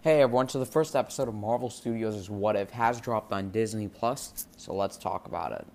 Hey everyone, so the first episode of Marvel Studios' What If has dropped on Disney Plus, so let's talk about it.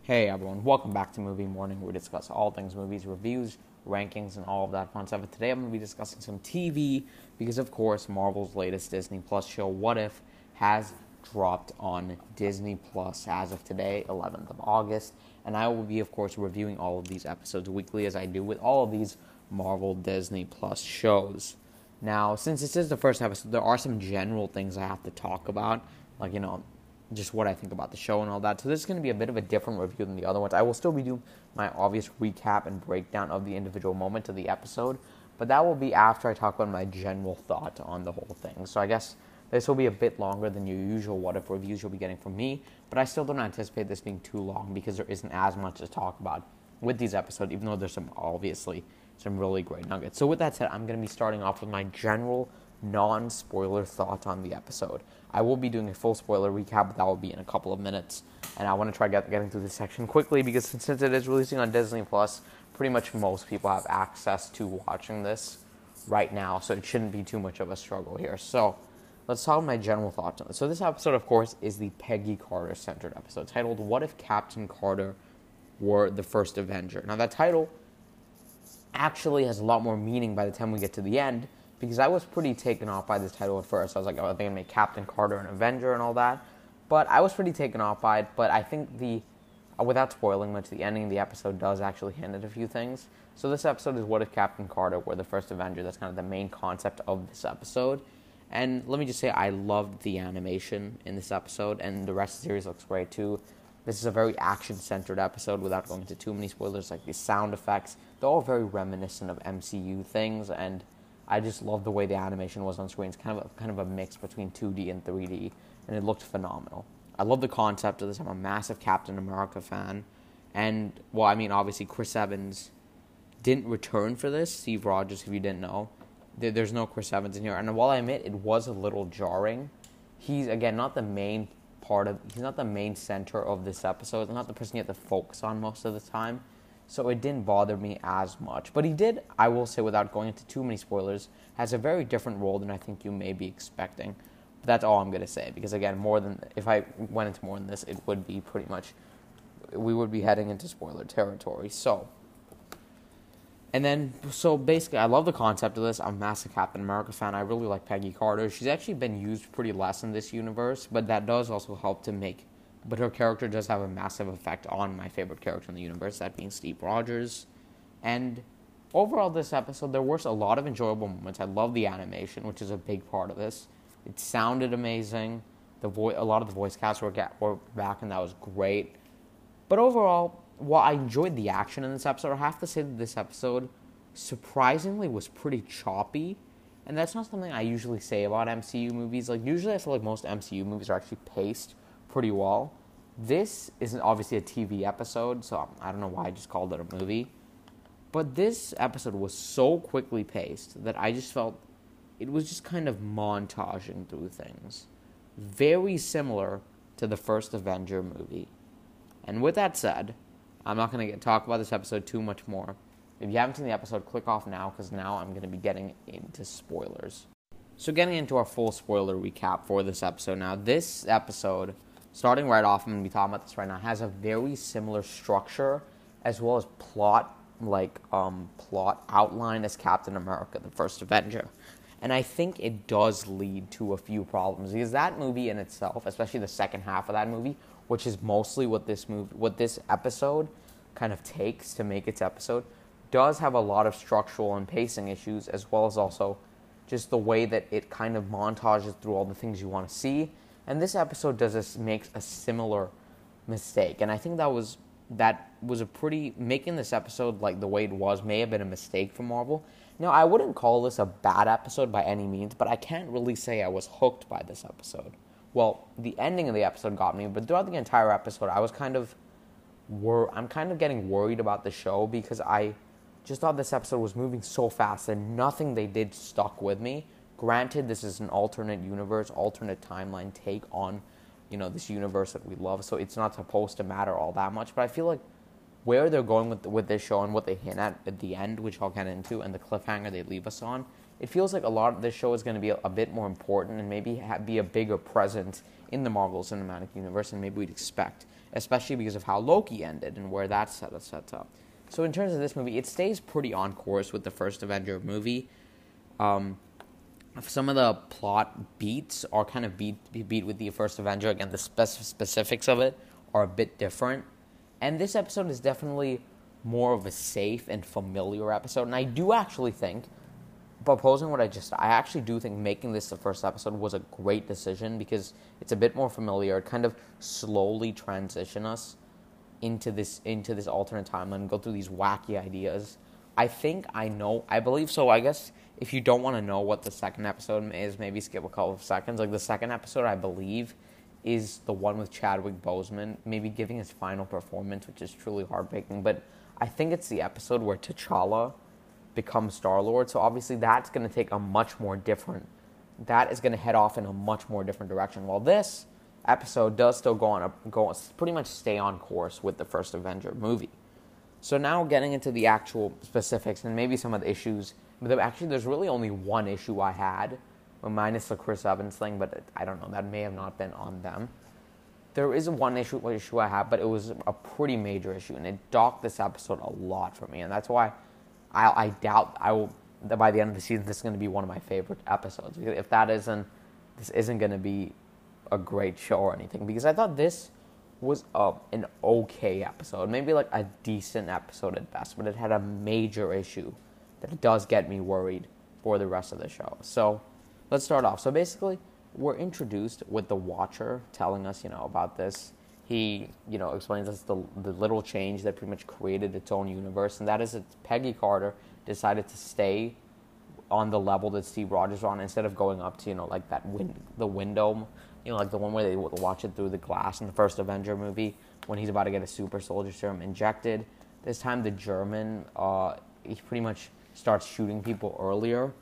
Hey everyone, welcome back to Movie Morning. We discuss all things movies, reviews, rankings, and all of that fun stuff. And today I'm going to be discussing some TV because, of course, Marvel's latest Disney Plus show, What If, has dropped on Disney Plus as of today, 11th of August. And I will be, of course, reviewing all of these episodes weekly as I do with all of these Marvel Disney Plus shows. Now, since this is the first episode, there are some general things I have to talk about, like, you know, just what I think about the show and all that. So this is going to be a bit of a different review than the other ones. I will still be doing my obvious recap and breakdown of the individual moment of the episode, but that will be after I talk about my general thought on the whole thing. So I guess this will be a bit longer than your usual what if reviews you'll be getting from me, but I still don't anticipate this being too long because there isn't as much to talk about with these episodes, even though there's some obviously some really great nuggets. So with that said, I'm going to be starting off with my general non-spoiler thought on the episode. I will be doing a full spoiler recap, but that will be in a couple of minutes. And I want to try get, getting through this section quickly because since it is releasing on Disney Plus, pretty much most people have access to watching this right now, so it shouldn't be too much of a struggle here. So let's talk my general thoughts on this. So this episode, of course, is the Peggy Carter centered episode titled "What If Captain Carter Were the First Avenger." Now that title actually has a lot more meaning by the time we get to the end because I was pretty taken off by this title at first. I was like, oh, they're gonna make Captain Carter an Avenger and all that. But I was pretty taken off by it. But I think the, uh, without spoiling much, the ending of the episode does actually hint at a few things. So this episode is what if Captain Carter were the first Avenger? That's kind of the main concept of this episode. And let me just say, I loved the animation in this episode, and the rest of the series looks great too. This is a very action centered episode without going into too many spoilers, like the sound effects. They're all very reminiscent of MCU things, and I just love the way the animation was on screen. It's kind of a, kind of a mix between 2D and 3D, and it looked phenomenal. I love the concept of this. I'm a massive Captain America fan, and well, I mean, obviously Chris Evans didn't return for this. Steve Rogers, if you didn't know, there's no Chris Evans in here. And while I admit it was a little jarring, he's again not the main part of. He's not the main center of this episode. Not the person you have to focus on most of the time so it didn't bother me as much. But he did, I will say, without going into too many spoilers, has a very different role than I think you may be expecting. But that's all I'm going to say because again, more than if I went into more than this, it would be pretty much we would be heading into spoiler territory. So. And then, so basically, I love the concept of this. I'm a massive Captain America fan. I really like Peggy Carter. She's actually been used pretty less in this universe, but that does also help to make but her character does have a massive effect on my favorite character in the universe, that being Steve Rogers. And overall, this episode, there were a lot of enjoyable moments. I love the animation, which is a big part of this. It sounded amazing. The vo- a lot of the voice casts were, were back, and that was great. But overall, while I enjoyed the action in this episode, I have to say that this episode surprisingly was pretty choppy. And that's not something I usually say about MCU movies. Like, usually I feel like most MCU movies are actually paced pretty well. This isn't obviously a TV episode, so I don't know why I just called it a movie. But this episode was so quickly paced that I just felt it was just kind of montaging through things. Very similar to the first Avenger movie. And with that said, I'm not going to talk about this episode too much more. If you haven't seen the episode, click off now because now I'm going to be getting into spoilers. So, getting into our full spoiler recap for this episode now, this episode starting right off, I'm going to be talking about this right now, has a very similar structure as well as plot, like um, plot outline as Captain America: The First Avenger. And I think it does lead to a few problems because that movie in itself, especially the second half of that movie, which is mostly what this movie, what this episode kind of takes to make its episode, does have a lot of structural and pacing issues, as well as also just the way that it kind of montages through all the things you want to see and this episode does this makes a similar mistake, and I think that was that was a pretty making this episode like the way it was may have been a mistake for Marvel. Now I wouldn't call this a bad episode by any means, but I can't really say I was hooked by this episode. Well, the ending of the episode got me, but throughout the entire episode, I was kind of wor- I'm kind of getting worried about the show because I just thought this episode was moving so fast and nothing they did stuck with me. Granted, this is an alternate universe, alternate timeline take on, you know, this universe that we love. So it's not supposed to matter all that much. But I feel like where they're going with with this show and what they hint at at the end, which I'll get into, and the cliffhanger they leave us on, it feels like a lot of this show is going to be a, a, bit more important and maybe ha- be a bigger presence in the Marvel Cinematic Universe than maybe we'd expect, especially because of how Loki ended and where that set us sets up. So in terms of this movie, it stays pretty on course with the first Avenger movie. Um, some of the plot beats are kind of beat beat with the first Avenger. Again, the spec- specifics of it are a bit different, and this episode is definitely more of a safe and familiar episode. And I do actually think, proposing what I just, I actually do think making this the first episode was a great decision because it's a bit more familiar. It kind of slowly transition us into this into this alternate timeline, go through these wacky ideas. I think I know. I believe so. I guess if you don't want to know what the second episode is, maybe skip a couple of seconds. Like the second episode, I believe, is the one with Chadwick Boseman, maybe giving his final performance, which is truly heartbreaking. But I think it's the episode where T'Challa becomes Star Lord. So obviously, that's going to take a much more different. That is going to head off in a much more different direction. While this episode does still go on a go pretty much stay on course with the first Avenger movie. So now getting into the actual specifics and maybe some of the issues. But actually, there's really only one issue I had, minus the Chris Evans thing. But I don't know that may have not been on them. There is one issue issue I have, but it was a pretty major issue, and it docked this episode a lot for me, and that's why I, I doubt I will. By the end of the season, this is going to be one of my favorite episodes. If that isn't, this isn't going to be a great show or anything because I thought this was an okay episode, maybe like a decent episode at best, but it had a major issue that does get me worried for the rest of the show. So let's start off. So basically, we're introduced with the Watcher telling us, you know, about this. He, you know, explains us the the little change that pretty much created its own universe, and that is that Peggy Carter decided to stay on the level that Steve Rogers on instead of going up to, you know, like that the window you know, like the one where they watch it through the glass in the first Avenger movie when he's about to get a super soldier serum injected. This time, the German, uh, he pretty much starts shooting people earlier.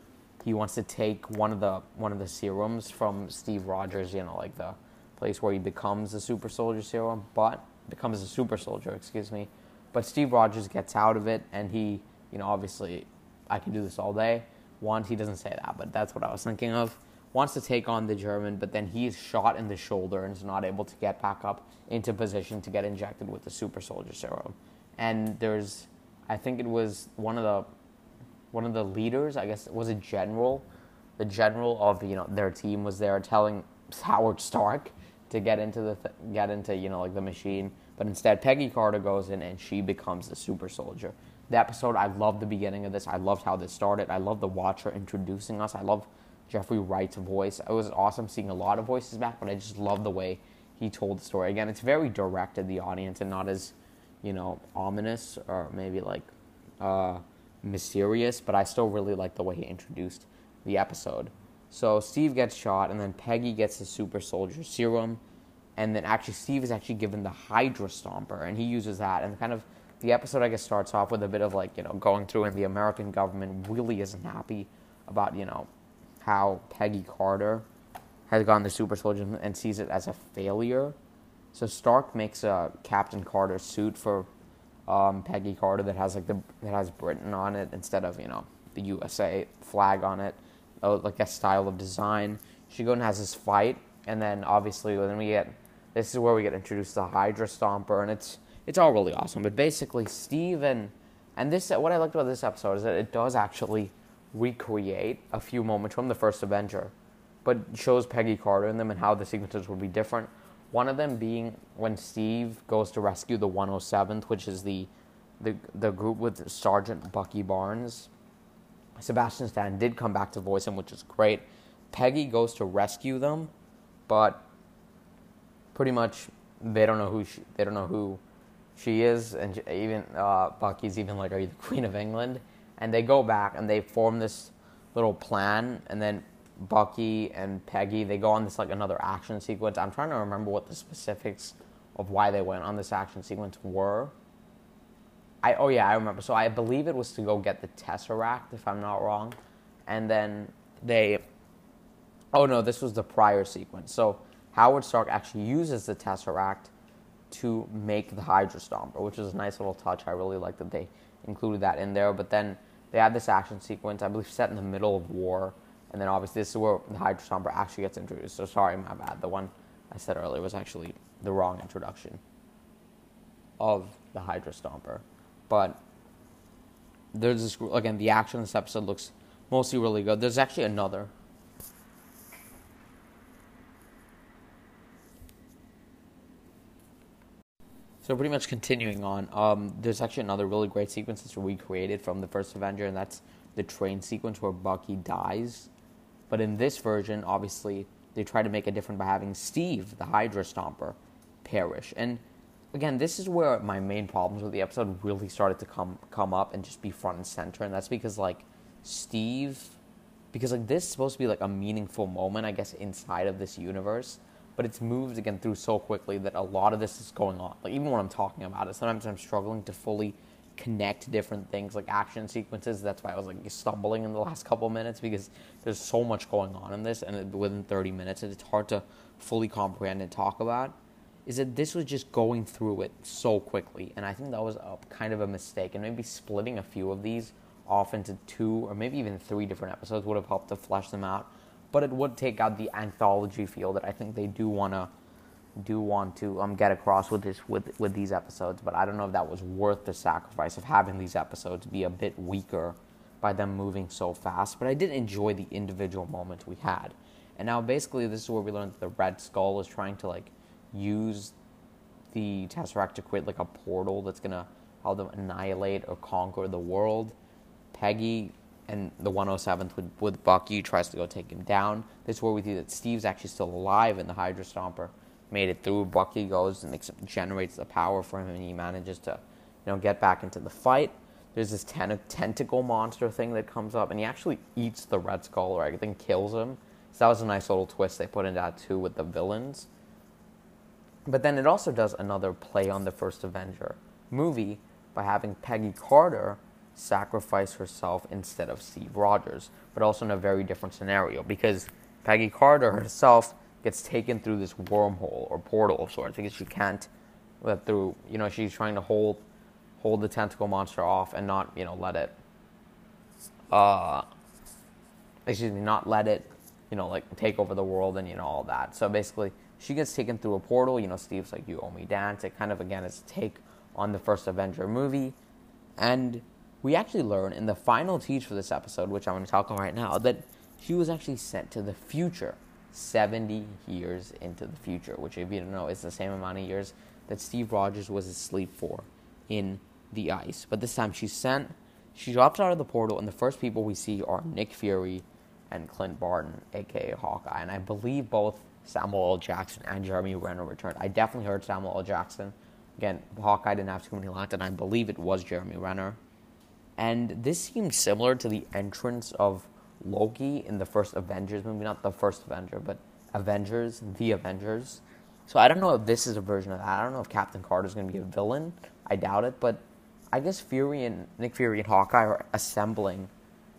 He wants to take one of the one of the serums from Steve Rogers, you know, like the place where he becomes a super soldier serum, but becomes a super soldier, excuse me. But Steve Rogers gets out of it, and he, you know, obviously, I can do this all day. One, he doesn't say that, but that's what I was thinking of wants to take on the German, but then he's shot in the shoulder and is not able to get back up into position to get injected with the super soldier serum. And there's, I think it was one of the, one of the leaders, I guess it was a general, the general of you know their team was there telling Howard Stark to get into the th- get into you know like the machine, but instead Peggy Carter goes in and she becomes the super soldier. The episode, I loved the beginning of this. I loved how this started. I love the Watcher introducing us. I love Jeffrey Wright's voice. It was awesome seeing a lot of voices back, but I just love the way he told the story. Again, it's very direct to the audience and not as, you know, ominous or maybe like uh, mysterious, but I still really like the way he introduced the episode. So Steve gets shot, and then Peggy gets the super soldier serum, and then actually Steve is actually given the Hydra Stomper, and he uses that, and kind of the episode I guess starts off with a bit of like you know going through, and the American government really isn't happy about you know how Peggy Carter has gotten the super soldier and sees it as a failure. So Stark makes a Captain Carter suit for um, Peggy Carter that has like the that has Britain on it instead of you know the USA flag on it, oh, like a style of design. And has this fight, and then obviously then we get this is where we get introduced to Hydra Stomper, and it's it's all really awesome. But basically, Steve and and this what I liked about this episode is that it does actually recreate a few moments from the first Avenger, but shows Peggy Carter in them and how the sequences would be different. One of them being when Steve goes to rescue the 107th, which is the the, the group with Sergeant Bucky Barnes. Sebastian Stan did come back to voice him, which is great. Peggy goes to rescue them, but pretty much they don't know who she, they don't know who she is, and even uh, Bucky's even like, "Are you the Queen of England?" and they go back and they form this little plan and then Bucky and Peggy they go on this like another action sequence. I'm trying to remember what the specifics of why they went on this action sequence were. I oh yeah, I remember. So I believe it was to go get the Tesseract if I'm not wrong. And then they Oh no, this was the prior sequence. So Howard Stark actually uses the Tesseract to make the Hydra Stomper, which is a nice little touch. I really like that they included that in there. But then they had this action sequence, I believe, set in the middle of war. And then obviously this is where the Hydra Stomper actually gets introduced. So sorry, my bad. The one I said earlier was actually the wrong introduction of the Hydra Stomper. But there's this again, the action in this episode looks mostly really good. There's actually another. So pretty much continuing on, um, there's actually another really great sequence that's recreated from the first Avenger, and that's the train sequence where Bucky dies. But in this version, obviously, they try to make it different by having Steve, the Hydra Stomper, perish. And again, this is where my main problems with the episode really started to come come up and just be front and center, and that's because like Steve, because like this is supposed to be like a meaningful moment, I guess, inside of this universe, but it's moved again through so quickly that a lot of this is going on. Like even when I'm talking about it, sometimes I'm struggling to fully connect different things like action sequences. That's why I was like stumbling in the last couple minutes because there's so much going on in this, and within 30 minutes, it's hard to fully comprehend and talk about is that this was just going through it so quickly. And I think that was a, kind of a mistake. And maybe splitting a few of these off into two or maybe even three different episodes would have helped to flesh them out. But it would take out the anthology feel that I think they do want to do want to um, get across with this with with these episodes. But I don't know if that was worth the sacrifice of having these episodes be a bit weaker by them moving so fast. But I did enjoy the individual moments we had. And now basically this is where we learned that the Red Skull is trying to like use the Tesseract to create like a portal that's gonna help them annihilate or conquer the world. Peggy and the 107th with, with Bucky tries to go take him down. This is where we see that Steve's actually still alive and the Hydra Stomper made it through. Bucky goes and makes, generates the power for him and he manages to you know get back into the fight. There's this ten- tentacle monster thing that comes up and he actually eats the Red Skull or I think kills him. So that was a nice little twist they put in that too with the villains. But then it also does another play on the first Avenger movie by having Peggy Carter sacrifice herself instead of Steve Rogers, but also in a very different scenario because Peggy Carter herself gets taken through this wormhole or portal of sorts because she can't let through. You know, she's trying to hold hold the tentacle monster off and not you know let it. Uh, excuse me, not let it, you know, like take over the world and you know all that. So basically, she gets taken through a portal. You know, Steve's like, "You owe me dance." It kind of again is a take on the first Avenger movie, and we actually learn in the final teach for this episode, which I'm going to talk about right now, that she was actually sent to the future, 70 years into the future, which if you don't know is the same amount of years that Steve Rogers was asleep for in the ice. But this time she's sent. She drops out of the portal, and the first people we see are Nick Fury and Clint Barton, aka Hawkeye, and I believe both Samuel L. Jackson and Jeremy Renner returned. I definitely heard Samuel L. Jackson. Again, Hawkeye didn't have too many lines, and I believe it was Jeremy Renner. And this seemed similar to the entrance of Loki in the first Avengers movie, not the first Avenger, but Avengers, the Avengers. So I don't know if this is a version of that. I don't know if Captain Carter is going to be a villain. I doubt it, but I guess Fury and Nick Fury and Hawkeye are assembling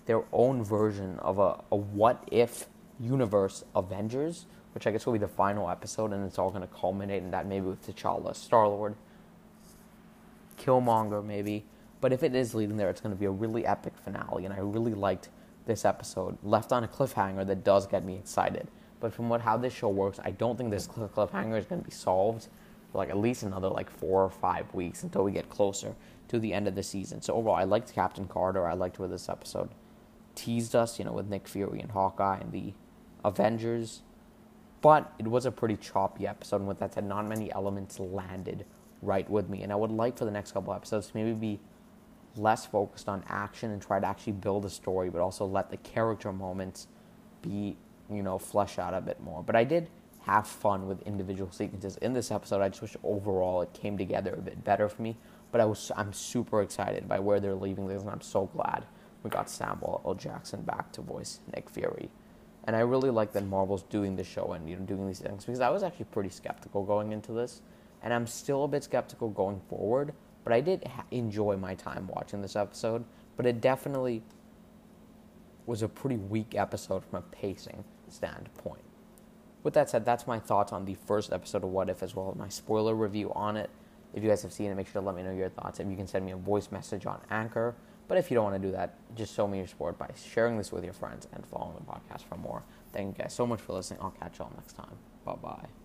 their own version of a, a what if universe Avengers which I guess will be the final episode, and it's all going to culminate in that maybe with T'Challa, Star Lord, Killmonger, maybe. But if it is leading there, it's going to be a really epic finale, and I really liked this episode, left on a cliffhanger that does get me excited. But from what how this show works, I don't think this cliffhanger is going to be solved for like at least another like four or five weeks until we get closer to the end of the season. So overall, I liked Captain Carter. I liked where this episode teased us, you know, with Nick Fury and Hawkeye and the Avengers. But it was a pretty choppy episode, and with that said, not many elements landed right with me. And I would like for the next couple episodes to maybe be less focused on action and try to actually build a story, but also let the character moments be, you know, flesh out a bit more. But I did have fun with individual sequences in this episode. I just wish overall it came together a bit better for me. But I was I'm super excited by where they're leaving this, and I'm so glad we got Samuel L. Jackson back to voice Nick Fury. And I really like that Marvel's doing the show and you know doing these things because I was actually pretty skeptical going into this, and I'm still a bit skeptical going forward. But I did ha- enjoy my time watching this episode. But it definitely was a pretty weak episode from a pacing standpoint. with that said, that's my thoughts on the first episode of What If, as well as my spoiler review on it. If you guys have seen it, make sure to let me know your thoughts. And you can send me a voice message on Anchor. But if you don't want to do that, just show me your support by sharing this with your friends and following the podcast for more. Thank you guys so much for listening. I'll catch y'all next time. Bye bye.